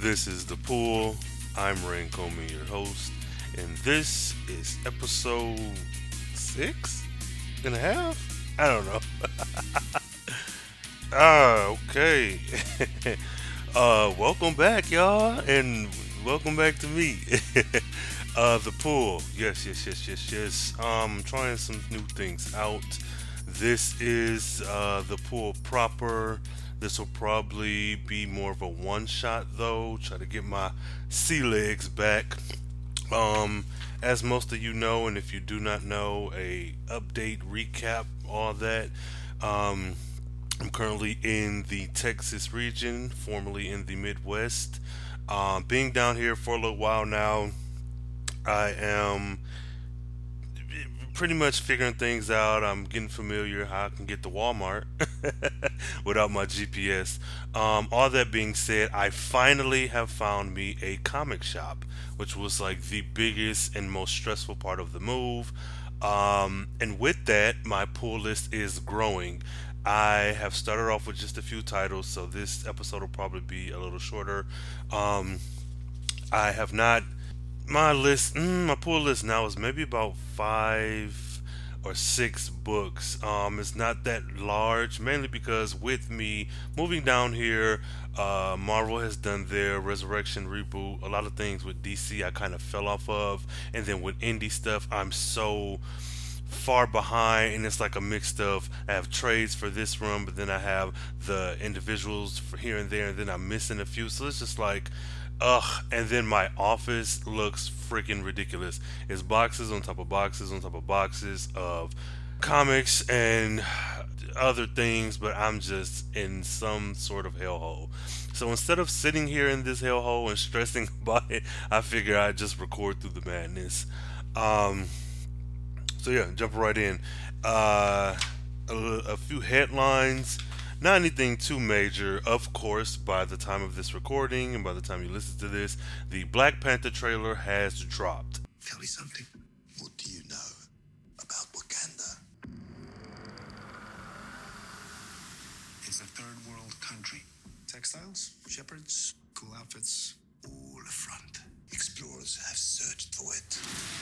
This is The Pool. I'm Rain Comey, your host, and this is episode six and a half? I don't know. ah, okay. uh, welcome back, y'all, and welcome back to me. uh, The Pool. Yes, yes, yes, yes, yes. I'm um, trying some new things out. This is uh, The Pool proper this will probably be more of a one shot though. Try to get my sea legs back. Um, as most of you know, and if you do not know, a update recap, all that. Um, I'm currently in the Texas region, formerly in the Midwest. Um, being down here for a little while now, I am pretty much figuring things out. I'm getting familiar how I can get to Walmart without my GPS. Um, all that being said, I finally have found me a comic shop, which was like the biggest and most stressful part of the move. Um, and with that, my pull list is growing. I have started off with just a few titles, so this episode will probably be a little shorter. Um, I have not my list, mm, my pull list now is maybe about five or six books. Um, it's not that large, mainly because with me moving down here, uh, Marvel has done their Resurrection reboot. A lot of things with DC I kind of fell off of, and then with indie stuff, I'm so far behind and it's like a mix of I have trades for this room but then I have the individuals for here and there and then I'm missing a few so it's just like Ugh, and then my office looks freaking ridiculous. It's boxes on top of boxes on top of boxes of comics and other things, but I'm just in some sort of hellhole. So instead of sitting here in this hellhole and stressing about it, I figure I'd just record through the madness. Um, so yeah, jump right in. Uh, a, a few headlines. Not anything too major, of course, by the time of this recording and by the time you listen to this, the Black Panther trailer has dropped. Tell me something. What do you know about Wakanda? It's a third world country. Textiles, shepherds, cool outfits. All front. Explorers have searched for it.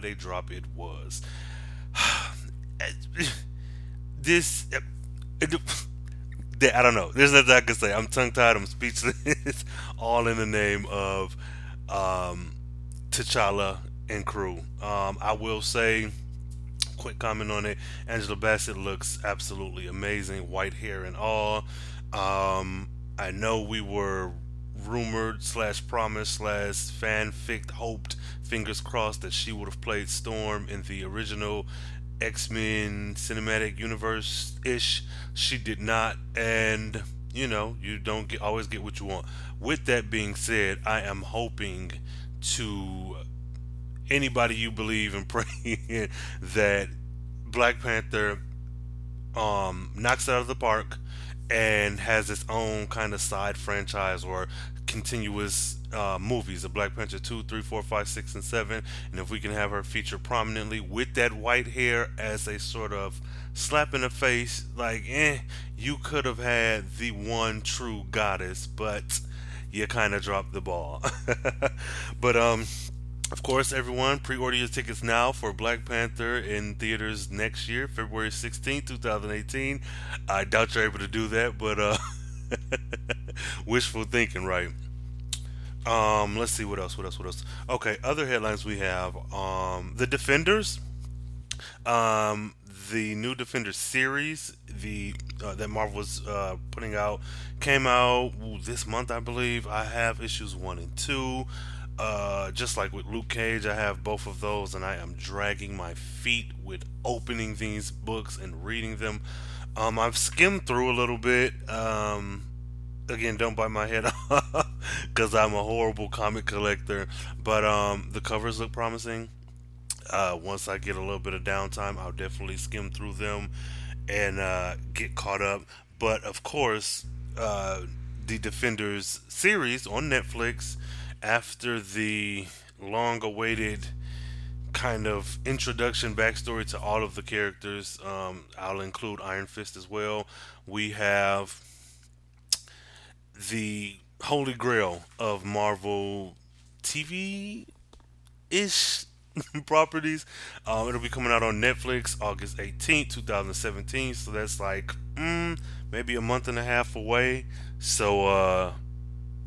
What a drop it was. this. I don't know. There's nothing I can say. I'm tongue tied. I'm speechless. All in the name of um, T'Challa and crew. Um, I will say, quick comment on it. Angela Bassett looks absolutely amazing, white hair and all. Um, I know we were rumored slash promised slash fanfic hoped, fingers crossed that she would have played Storm in the original X Men cinematic universe ish. She did not, and you know you don't get always get what you want. With that being said, I am hoping to anybody you believe and pray in that Black Panther um, knocks it out of the park and has its own kind of side franchise or continuous uh, movies of Black Panther 2, 3, 4, 5, 6, and 7. And if we can have her featured prominently with that white hair as a sort of slap in the face, like, eh, you could have had the one true goddess, but you kind of dropped the ball. but, um, of course, everyone, pre-order your tickets now for Black Panther in theaters next year, February 16th, 2018. I doubt you're able to do that, but uh, wishful thinking, right? Um, let's see what else. What else? What else? Okay, other headlines we have. Um, the Defenders. Um, the new Defenders series, the uh, that Marvel was uh, putting out, came out this month, I believe. I have issues one and two. Uh, just like with Luke Cage, I have both of those, and I am dragging my feet with opening these books and reading them. Um, I've skimmed through a little bit. Um, again, don't bite my head off because I'm a horrible comic collector. But um, the covers look promising. Uh, once I get a little bit of downtime, I'll definitely skim through them and uh, get caught up. But of course, uh, the Defenders series on Netflix, after the long awaited kind of introduction backstory to all of the characters, um, I'll include Iron Fist as well. We have the holy grail of Marvel TV ish properties. Um, it'll be coming out on Netflix August 18th, 2017. So that's like mm, maybe a month and a half away. So, uh,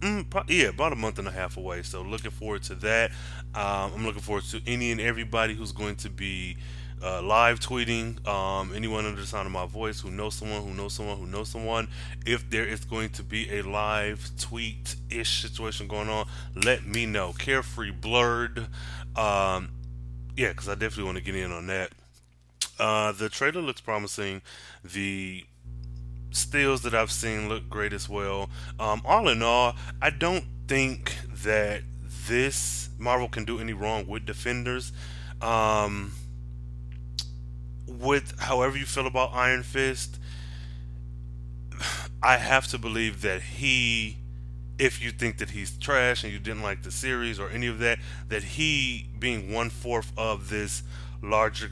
mm, pro- yeah, about a month and a half away. So looking forward to that. Um, I'm looking forward to any and everybody who's going to be uh, live tweeting. Um, anyone under the sound of my voice who knows someone who knows someone who knows someone. If there is going to be a live tweet ish situation going on, let me know. Carefree blurred. Um, yeah, because I definitely want to get in on that. Uh, the trailer looks promising. The stills that I've seen look great as well. Um, all in all, I don't think that this Marvel can do any wrong with Defenders. Um, with however you feel about Iron Fist, I have to believe that he, if you think that he's trash and you didn't like the series or any of that, that he being one fourth of this larger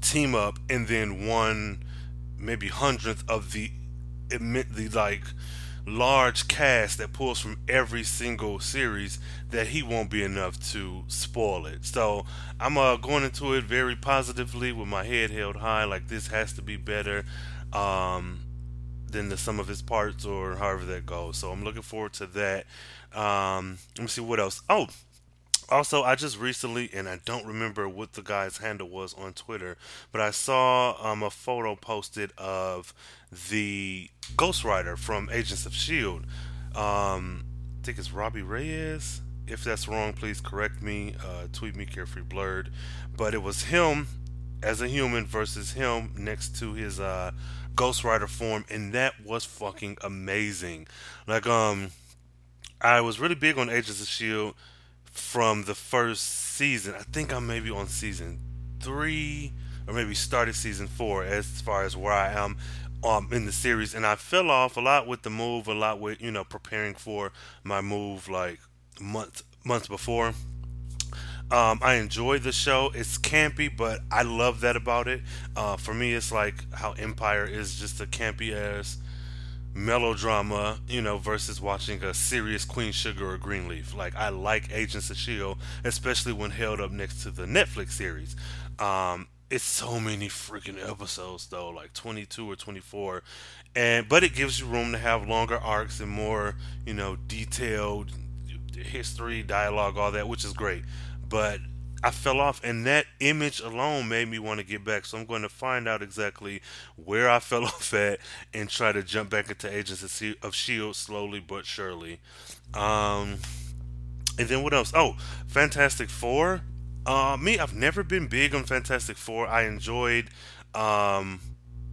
team up and then one maybe hundredth of the the like large cast that pulls from every single series that he won't be enough to spoil it. So I'm uh, going into it very positively with my head held high, like this has to be better um, than the sum of its parts or however that goes. So I'm looking forward to that. Um, let me see what else. Oh, also, I just recently, and I don't remember what the guy's handle was on Twitter, but I saw um, a photo posted of the Ghost Rider from Agents of S.H.I.E.L.D. Um, I think it's Robbie Reyes. If that's wrong, please correct me. Uh, tweet me, Carefree Blurred. But it was him as a human versus him next to his uh, Ghost Rider form, and that was fucking amazing. Like, um, I was really big on Agents of S.H.I.E.L.D from the first season. I think I'm maybe on season three or maybe started season four as far as where I am um, in the series. And I fell off a lot with the move, a lot with, you know, preparing for my move like months months before. Um, I enjoy the show. It's campy, but I love that about it. Uh, for me, it's like how Empire is just a campy ass melodrama, you know, versus watching a serious Queen Sugar or Greenleaf. Like I like Agents of Shield, especially when held up next to the Netflix series. Um, it's so many freaking episodes though, like 22 or 24, and but it gives you room to have longer arcs and more, you know, detailed history, dialogue, all that, which is great. But I fell off, and that image alone made me want to get back. So I'm going to find out exactly where I fell off at and try to jump back into Agents of, Shield slowly but surely. Um, and then what else? Oh, Fantastic Four. Uh, me, I've never been big on Fantastic Four. I enjoyed, um,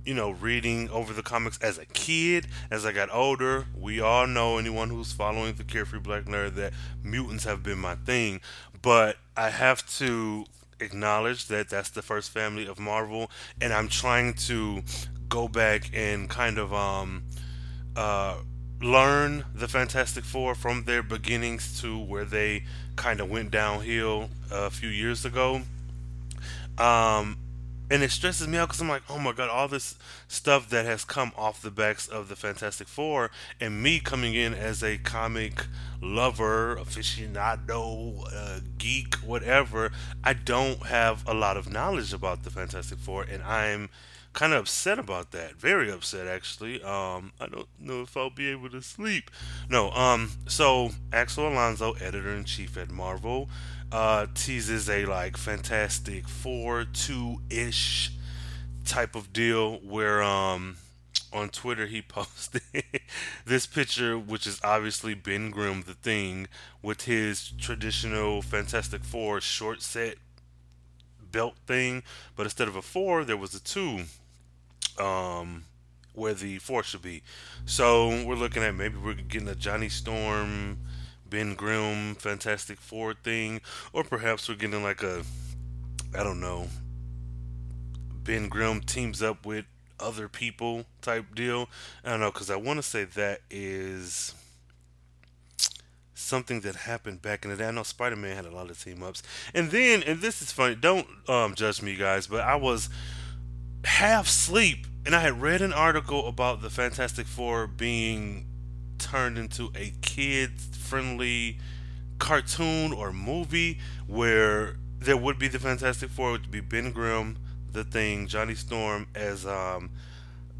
you know, reading over the comics as a kid. As I got older, we all know anyone who's following the Carefree Black Nerd that mutants have been my thing. But I have to acknowledge that that's the first family of Marvel, and I'm trying to go back and kind of um, uh, learn the Fantastic Four from their beginnings to where they kind of went downhill a few years ago. Um, and it stresses me out because I'm like, oh my god, all this stuff that has come off the backs of the Fantastic Four, and me coming in as a comic lover, aficionado, uh, geek, whatever, I don't have a lot of knowledge about the Fantastic Four, and I'm kind of upset about that. Very upset, actually. Um, I don't know if I'll be able to sleep. No. Um. So Axel Alonso, editor in chief at Marvel, uh, teases a like Fantastic Four two ish type of deal where um on Twitter he posted this picture, which is obviously Ben Grimm, the thing, with his traditional Fantastic Four short set belt thing, but instead of a four, there was a two um, where the four should be. So we're looking at maybe we're getting a Johnny Storm, Ben Grimm, Fantastic Four thing, or perhaps we're getting like a, I don't know, Ben Grimm teams up with other people type deal. I don't know because I want to say that is something that happened back in the day. I know Spider Man had a lot of team ups, and then and this is funny. Don't um, judge me, guys, but I was half sleep and I had read an article about the Fantastic Four being turned into a kids friendly cartoon or movie where there would be the Fantastic Four, would be Ben Grimm, the Thing, Johnny Storm as um,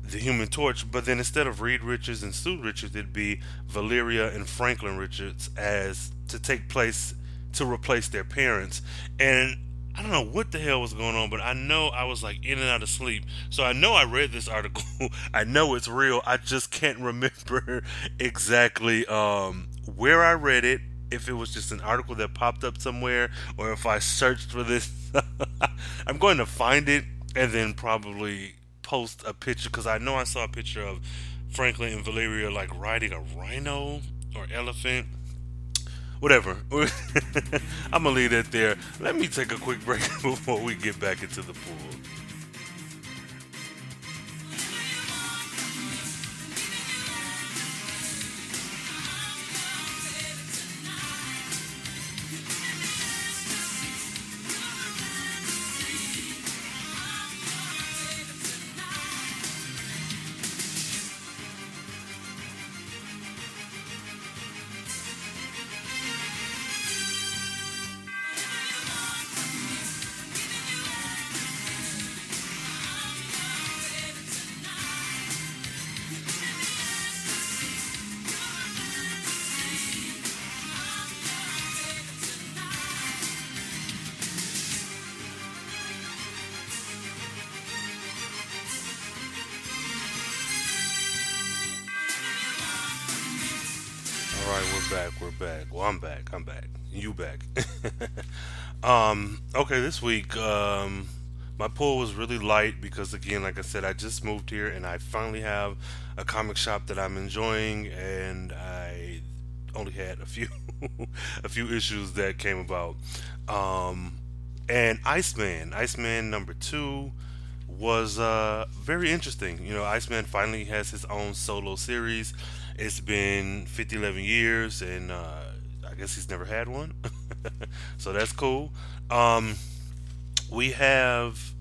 the Human Torch, but then instead of Reed Richards and Sue Richards, it'd be Valeria and Franklin Richards as to take place to replace their parents. And I don't know what the hell was going on, but I know I was like in and out of sleep. So I know I read this article. I know it's real. I just can't remember exactly um, where I read it. If it was just an article that popped up somewhere, or if I searched for this, I'm going to find it and then probably post a picture because I know I saw a picture of Franklin and Valeria like riding a rhino or elephant whatever. I'm gonna leave that there. Let me take a quick break before we get back into the pool. Back. We're back. Well, I'm back. I'm back. You back. um, okay, this week, um, my pull was really light because, again, like I said, I just moved here and I finally have a comic shop that I'm enjoying, and I only had a few, a few issues that came about. Um, and Iceman, Iceman number two was uh, very interesting. You know, Iceman finally has his own solo series. It's been 50, 11 years, and uh, I guess he's never had one. so that's cool. Um, we have.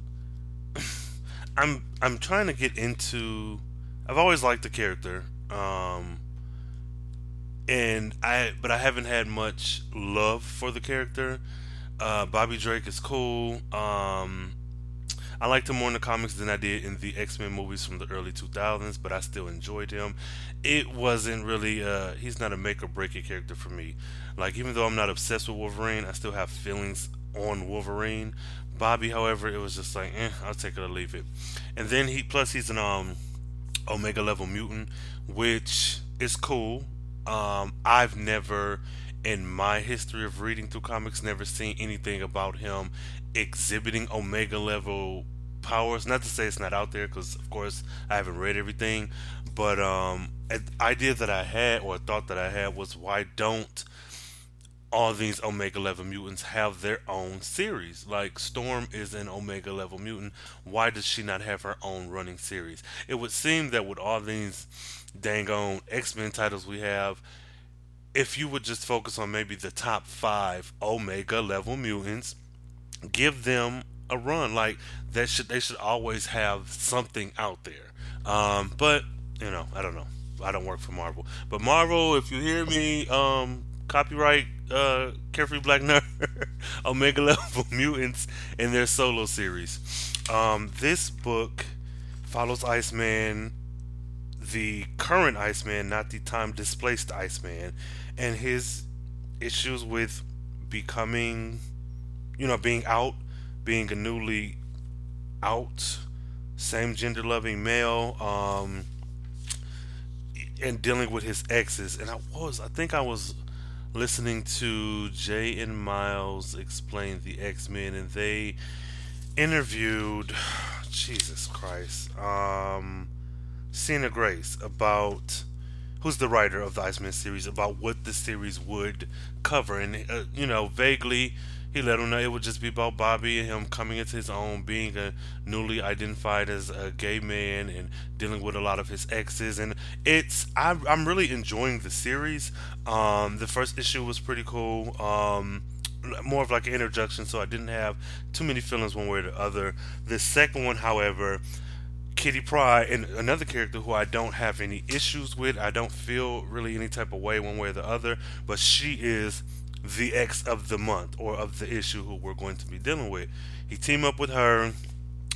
I'm I'm trying to get into. I've always liked the character, um, and I but I haven't had much love for the character. Uh, Bobby Drake is cool. Um, I liked him more in the comics than I did in the X Men movies from the early 2000s, but I still enjoyed him. It wasn't really, uh, he's not a make or break it character for me. Like, even though I'm not obsessed with Wolverine, I still have feelings on Wolverine. Bobby, however, it was just like, eh, I'll take it or leave it. And then he, plus, he's an um, Omega level mutant, which is cool. Um, I've never, in my history of reading through comics, never seen anything about him exhibiting Omega level powers. Not to say it's not out there, because of course I haven't read everything, but um, an idea that I had or a thought that I had was why don't all these Omega level mutants have their own series? Like Storm is an Omega level mutant. Why does she not have her own running series? It would seem that with all these dang on X Men titles we have, if you would just focus on maybe the top five Omega level mutants, give them a run. Like that should they should always have something out there. Um, but you know, I don't know. I don't work for Marvel. But Marvel, if you hear me, um, copyright uh, Carefree Black Nerd, Omega Level Mutants in their solo series. Um, this book follows Iceman, the current Iceman, not the time displaced Iceman, and his issues with becoming, you know, being out, being a newly out, same gender loving male, um, and dealing with his exes. And I was, I think I was listening to Jay and Miles explain the X Men, and they interviewed, Jesus Christ, um, Sina Grace about who's the writer of the Iceman series about what the series would cover, and uh, you know, vaguely he let him know it would just be about Bobby and him coming into his own, being a newly identified as a gay man, and dealing with a lot of his exes. And it's I'm, I'm really enjoying the series. Um, the first issue was pretty cool. Um, more of like an introduction, so I didn't have too many feelings one way or the other. The second one, however, Kitty Pryde and another character who I don't have any issues with. I don't feel really any type of way one way or the other, but she is the ex of the month or of the issue who we're going to be dealing with. He team up with her.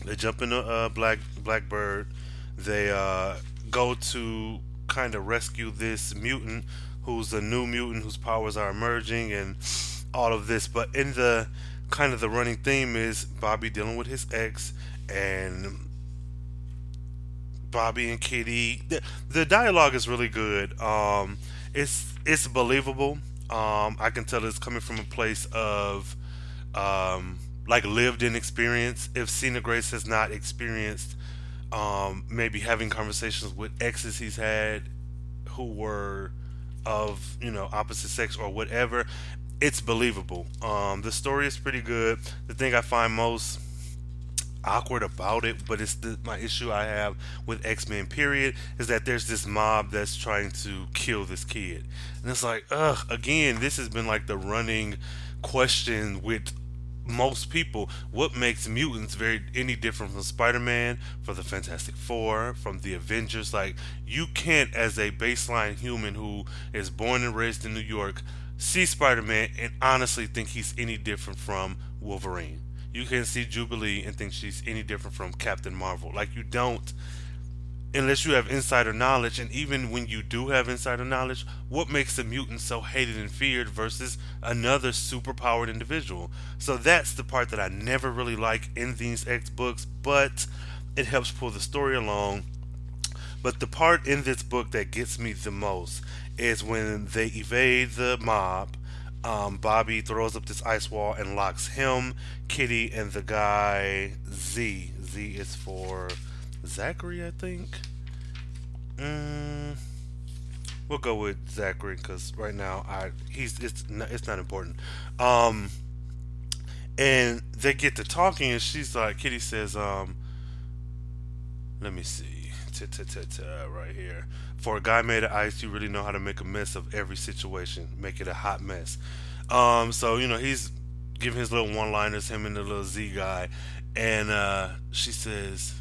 They jump into uh, Black Blackbird. They uh, go to kind of rescue this mutant who's a new mutant whose powers are emerging and all of this. But in the kind of the running theme is Bobby dealing with his ex and Bobby and Kitty. The, the dialogue is really good. Um, it's it's believable. Um, I can tell it's coming from a place of um, like lived in experience. If Sina Grace has not experienced um, maybe having conversations with exes he's had who were of you know opposite sex or whatever, it's believable. Um, the story is pretty good. The thing I find most awkward about it, but it's the, my issue I have with X Men. Period is that there's this mob that's trying to kill this kid, and it's like, ugh. Again, this has been like the running question with most people what makes mutants very any different from spider-man from the fantastic four from the avengers like you can't as a baseline human who is born and raised in new york see spider-man and honestly think he's any different from wolverine you can see jubilee and think she's any different from captain marvel. Like you don't unless you have insider knowledge. And even when you do have insider knowledge what makes a mutant so hated and feared versus another superpowered individual? So that's the part that i never really like in these x books but it helps pull the story along. But the part in this book that gets me the most is when they evade the mob um, bobby throws up this ice wall and locks him kitty and the guy z z is for Zachary, I think. Mm, we'll go with Zachary because right now I he's it's not, it's not important. Um, and they get to talking, and she's like, Kitty says, um, let me see, right here. For a guy made of ice, you really know how to make a mess of every situation, make it a hot mess. Um, so you know he's giving his little one-liners, him and the little Z guy, and uh, she says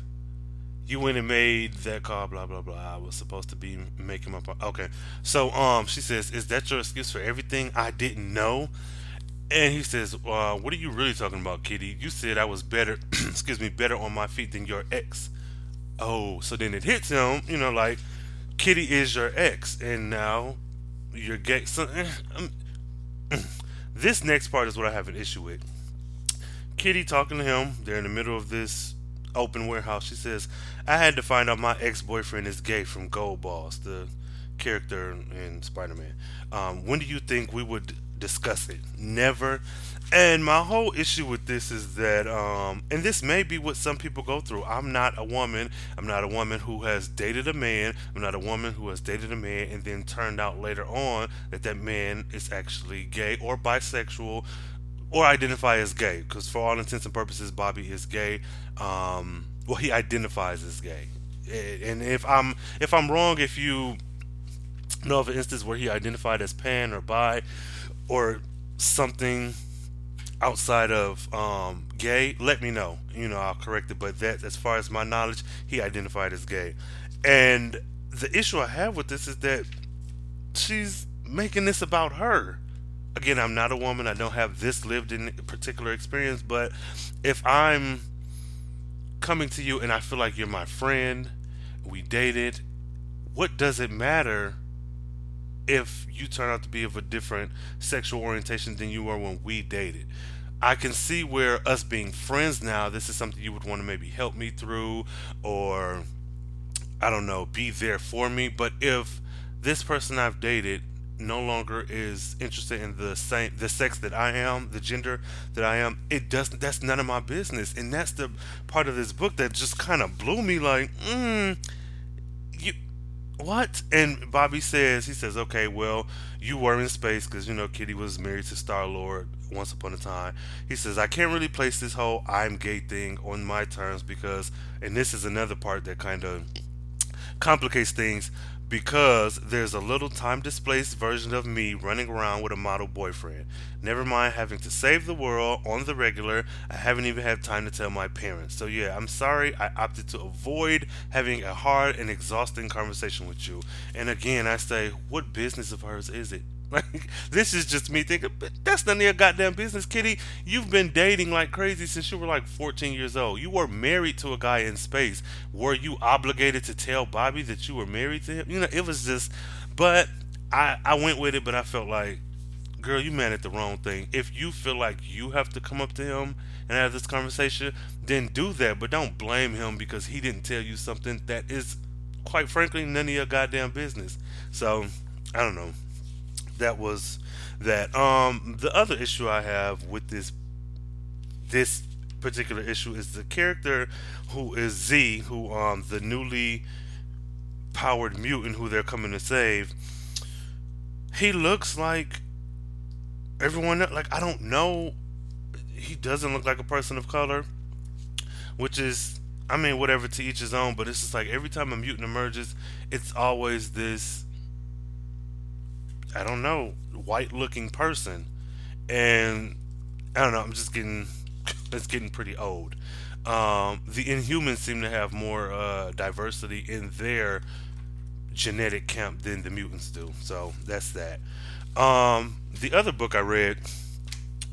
you went and made that call, blah blah blah. I was supposed to be making my okay. So um, she says, "Is that your excuse for everything I didn't know?" And he says, uh, "What are you really talking about, Kitty? You said I was better, excuse me, better on my feet than your ex." Oh, so then it hits him, you know, like Kitty is your ex, and now you're gay. So, eh, um, this next part is what I have an issue with. Kitty talking to him. They're in the middle of this open warehouse. She says, I had to find out my ex boyfriend is gay from Goldballs, the character in Spider Man. Um, when do you think we would discuss it? Never. And my whole issue with this is that, um, and this may be what some people go through. I'm not a woman. I'm not a woman who has dated a man. I'm not a woman who has dated a man and then turned out later on that that man is actually gay or bisexual or identify as gay. Because for all intents and purposes, Bobby is gay. Um, well, he identifies as gay. And if I'm if I'm wrong, if you know of an instance where he identified as pan or bi or something outside of um, gay, let me know. You know, I'll correct it. But that, as far as my knowledge, he identified as gay. And the issue I have with this is that she's making this about her. Again, I'm not a woman. I don't have this lived in particular experience. But if I'm coming to you and I feel like you're my friend, we dated, what does it matter if you turn out to be of a different sexual orientation than you were when we dated? I can see where us being friends now, this is something you would want to maybe help me through or I don't know, be there for me. But if this person I've dated no longer is interested in the same the sex that I am, the gender that I am, it doesn't that's none of my business. And that's the part of this book that just kind of blew me like, mm, what? And Bobby says, he says, okay, well, you were in space because, you know, Kitty was married to Star Lord once upon a time. He says, I can't really place this whole I'm gay thing on my terms because, and this is another part that kind of complicates things because there's a little time displaced version of me running around with a model boyfriend. Never mind having to save the world on the regular, I haven't even had time to tell my parents. So, yeah, I'm sorry I opted to avoid having a hard and exhausting conversation with you. And again, I say, what business of hers is it? Like this is just me thinking, but that's none of your goddamn business, Kitty. You've been dating like crazy since you were like 14 years old. You were married to a guy in space. Were you obligated to tell Bobby that you were married to him? You know, it was just. But I I went with it, but I felt like, girl, you mad at the wrong thing. If you feel like you have to come up to him and have this conversation, then do that. But don't blame him because he didn't tell you something that is, quite frankly, none of your goddamn business. So I don't know that was that. Um, the other issue I have with this this particular issue is the character who is Z, who um the newly powered mutant who they're coming to save. He looks like everyone. Like I don't know. He doesn't look like a person of color, which is I mean, whatever to each his own, but it's just like every time a mutant emerges, it's always this I don't know, white looking person. And I don't know, I'm just getting it's getting pretty old. Um, the Inhumans seem to have more uh, diversity in their genetic camp than the mutants do. So that's that. Um, the other book I read,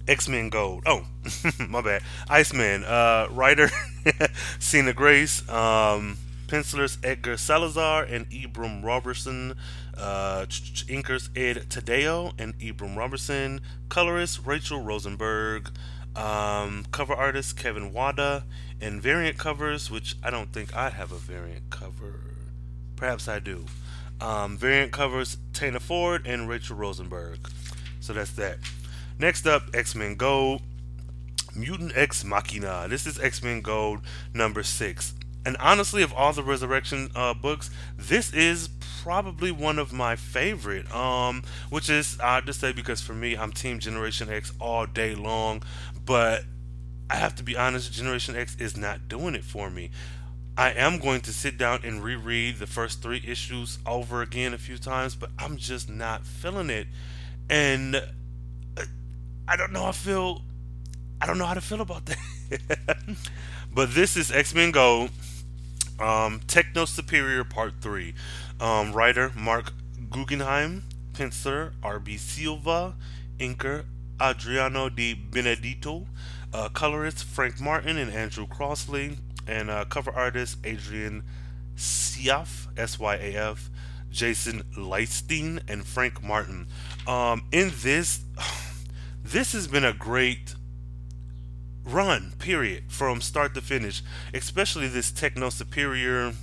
X Men Gold. Oh, my bad. Iceman. Uh, writer Sina Grace. Um, pencilers Edgar Salazar and Abram Robertson. Uh, inkers Ed Tadeo and Ibram Robertson. Colorist Rachel Rosenberg. Um, cover artist Kevin Wada. And variant covers, which I don't think I have a variant cover. Perhaps I do. Um, variant covers Tana Ford and Rachel Rosenberg. So that's that. Next up, X Men Gold. Mutant X Machina. This is X Men Gold number six. And honestly, of all the Resurrection uh, books, this is probably one of my favorite. Um, which is odd to say because for me, I'm Team Generation X all day long. But I have to be honest, Generation X is not doing it for me. I am going to sit down and reread the first three issues over again a few times, but I'm just not feeling it. And uh, I don't know. I feel. I don't know how to feel about that. but this is X Men Gold, um, Techno Superior Part 3. Um, writer Marc Guggenheim, penciler R.B. Silva, inker Adriano Di Benedetto, uh, colorist Frank Martin and Andrew Crossley, and uh, cover artist Adrian Syaf, S Y A F, Jason Lightstein, and Frank Martin. Um, in this, this has been a great run, period, from start to finish, especially this Techno Superior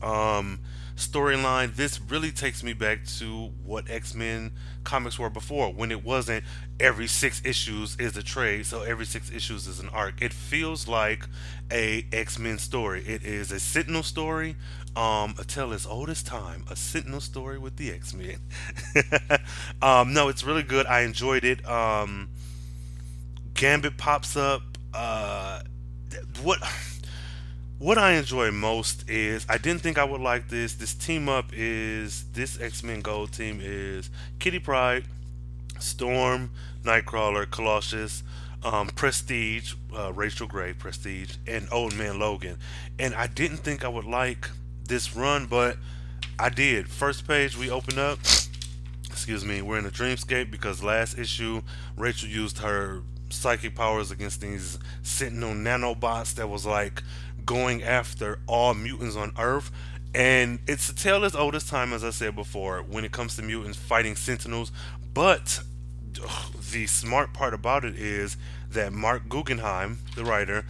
um, storyline. This really takes me back to what X Men comics were before, when it wasn't every six issues is a trade, so every six issues is an arc. It feels like a X Men story. It is a Sentinel story, um, a tale as old as time, a Sentinel story with the X Men. um, no, it's really good. I enjoyed it. Um, Gambit pops up. Uh, what what I enjoy most is I didn't think I would like this. This team up is this X Men Gold team is Kitty Pryde, Storm, Nightcrawler, Colossus, um, Prestige, uh, Rachel Grey, Prestige, and Old Man Logan. And I didn't think I would like this run, but I did. First page, we open up. Excuse me, we're in a dreamscape because last issue, Rachel used her psychic powers against these Sentinel nanobots that was like going after all mutants on Earth. And it's a tale as old as time, as I said before, when it comes to mutants fighting Sentinels. But ugh, the smart part about it is that Marc Guggenheim, the writer,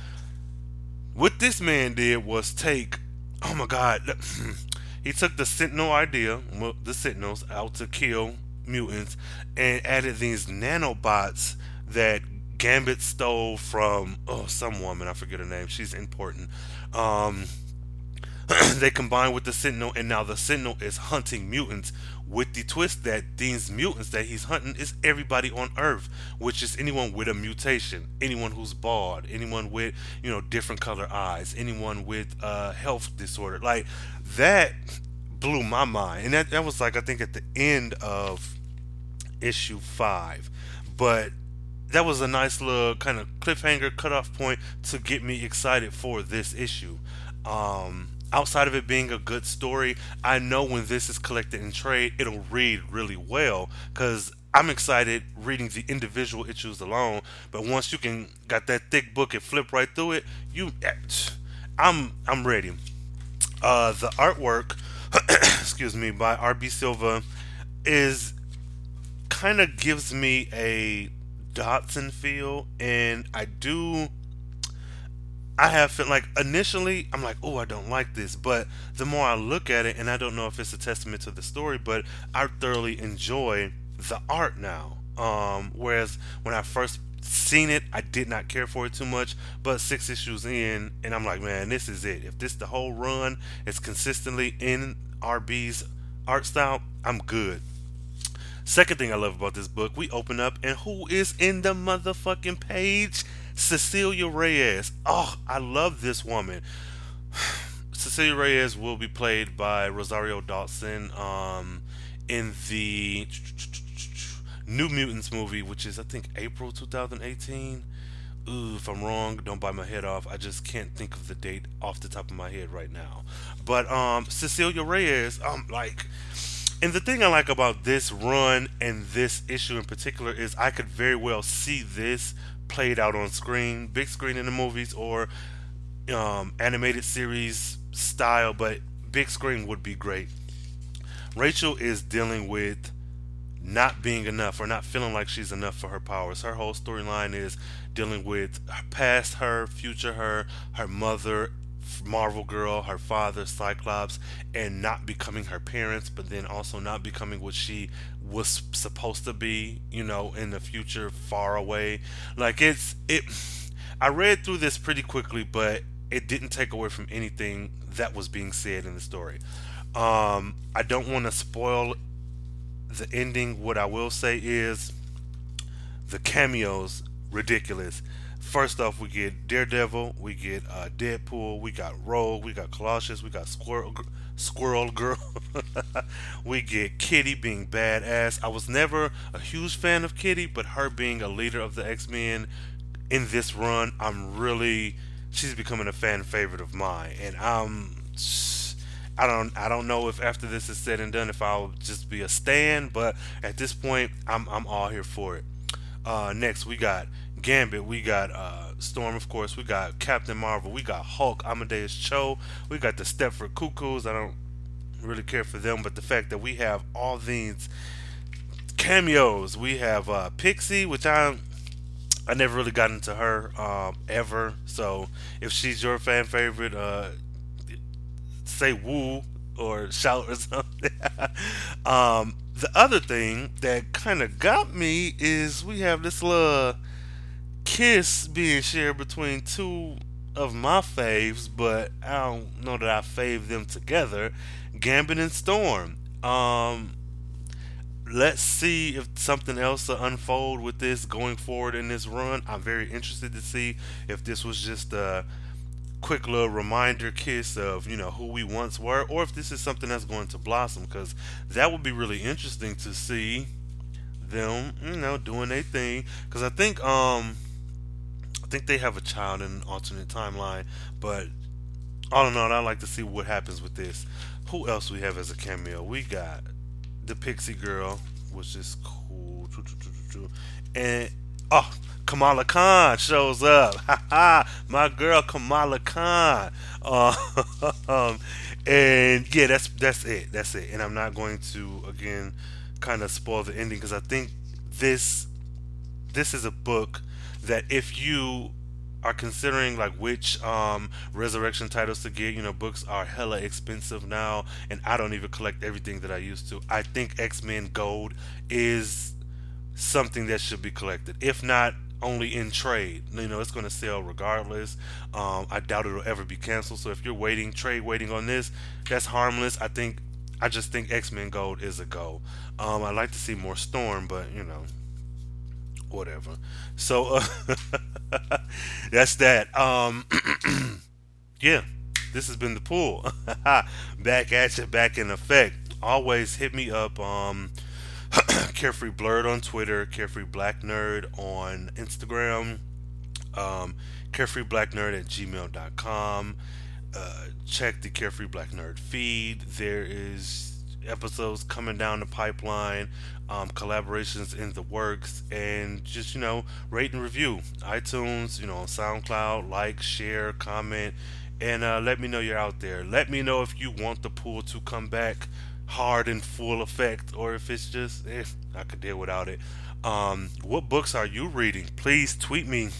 what this man did was take, oh my God, he took the Sentinel idea, the Sentinels, out to kill mutants, and added these nanobots that Gambit stole from oh some woman I forget her name. She's important. Um, they combine with the Sentinel, and now the Sentinel is hunting mutants. With the twist that these mutants that he's hunting is everybody on Earth, which is anyone with a mutation, anyone who's bald, anyone with you know different color eyes, anyone with a health disorder. Like that blew my mind, and that that was like I think at the end of issue five, but that was a nice little kind of cliffhanger cutoff point to get me excited for this issue. Um, outside of it being a good story, I know when this is collected in trade, it'll read really well because I'm excited reading the individual issues alone. But once you can got that thick book and flip right through it, you, I'm I'm ready. Uh, the artwork, excuse me, by R.B. Silva is kind of gives me a Dodson feel, and I do. I have felt like initially I'm like, oh, I don't like this, but the more I look at it, and I don't know if it's a testament to the story, but I thoroughly enjoy the art now. Um, whereas when I first seen it, I did not care for it too much, but six issues in, and I'm like, man, this is it. If this the whole run is consistently in RB's art style, I'm good. Second thing I love about this book, we open up and who is in the motherfucking page? Cecilia Reyes. Oh, I love this woman. Cecilia Reyes will be played by Rosario Dawson um, in the New Mutants movie, which is I think April 2018. Ooh, if I'm wrong, don't bite my head off. I just can't think of the date off the top of my head right now. But um, Cecilia Reyes, um, like and the thing I like about this run and this issue in particular is I could very well see this played out on screen, big screen in the movies or um, animated series style, but big screen would be great. Rachel is dealing with not being enough or not feeling like she's enough for her powers. Her whole storyline is dealing with her past her, future her, her mother, Marvel Girl, her father, Cyclops, and not becoming her parents, but then also not becoming what she was supposed to be, you know, in the future far away. Like it's it I read through this pretty quickly, but it didn't take away from anything that was being said in the story. Um, I don't want to spoil the ending. What I will say is the cameos ridiculous. First off, we get Daredevil, we get uh, Deadpool, we got Rogue, we got Colossus, we got Squirrel, Squirrel Girl, we get Kitty being badass. I was never a huge fan of Kitty, but her being a leader of the X Men in this run, I'm really she's becoming a fan favorite of mine, and I'm. I don't I don't know if after this is said and done if I'll just be a stand, but at this point I'm I'm all here for it. Uh, next we got Gambit, we got uh, Storm, of course, we got Captain Marvel, we got Hulk, Amadeus Cho, we got the Stepford Cuckoos. I don't really care for them, but the fact that we have all these cameos, we have uh, Pixie, which I I never really got into her um, ever. So if she's your fan favorite, uh, say woo or shout or something. um, the other thing that kind of got me is we have this little kiss being shared between two of my faves, but I don't know that I fave them together. Gambit and Storm. Um, let's see if something else will unfold with this going forward in this run. I'm very interested to see if this was just a quick little reminder kiss of you know who we once were, or if this is something that's going to blossom. Because that would be really interesting to see them, you know, doing their thing. Because I think um think they have a child in an alternate timeline, but all in all, I'd like to see what happens with this. Who else we have as a cameo? We got the Pixie Girl, which is cool, and oh, Kamala Khan shows up. Ha ha! My girl Kamala Khan. Um, and yeah, that's that's it. That's it. And I'm not going to again kind of spoil the ending because I think this this is a book that if you are considering like which um resurrection titles to get you know books are hella expensive now and i don't even collect everything that i used to i think x-men gold is something that should be collected. If not only in trade. You know it's going to sell regardless. Um, i doubt it'll ever be canceled. So if you're waiting trade waiting on this that's harmless. I think i just think x-men gold is a go. Um, i'd like to see more storm but you know whatever. So uh, that's that. Um, yeah, this has been the pull. back at you, back in effect. Always hit me up. Um, Carefree Blerd on Twitter, Carefree Black Nerd on Instagram, um, Carefree Black Nerd at gmail.com. Uh, check the Carefree Black Nerd feed. There is episodes coming down the pipeline, um, collaborations in the works, and just you know, rate and review iTunes, you know, SoundCloud, like, share, comment, and uh, let me know you're out there. Let me know if you want the pull to come back hard and full effect, or if it's just eh, I could deal without it. Um, what books are you reading? Please tweet me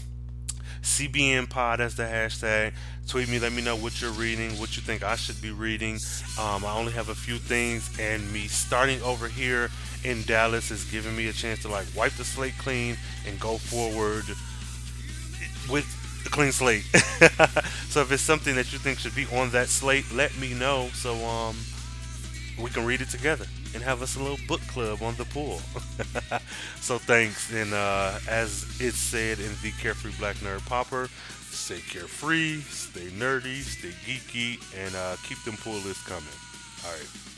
CBN Pod as the hashtag. Tweet me, let me know what you're reading, what you think I should be reading. Um, I only have a few things, and me starting over here in Dallas is giving me a chance to like wipe the slate clean and go forward with a clean slate. so if it's something that you think should be on that slate, let me know so um we can read it together and have us a little book club on the pull. so thanks, and uh, as it's said in the Carefree Black Nerd Popper, stay carefree, stay nerdy, stay geeky, and uh, keep them pull lists coming. All right.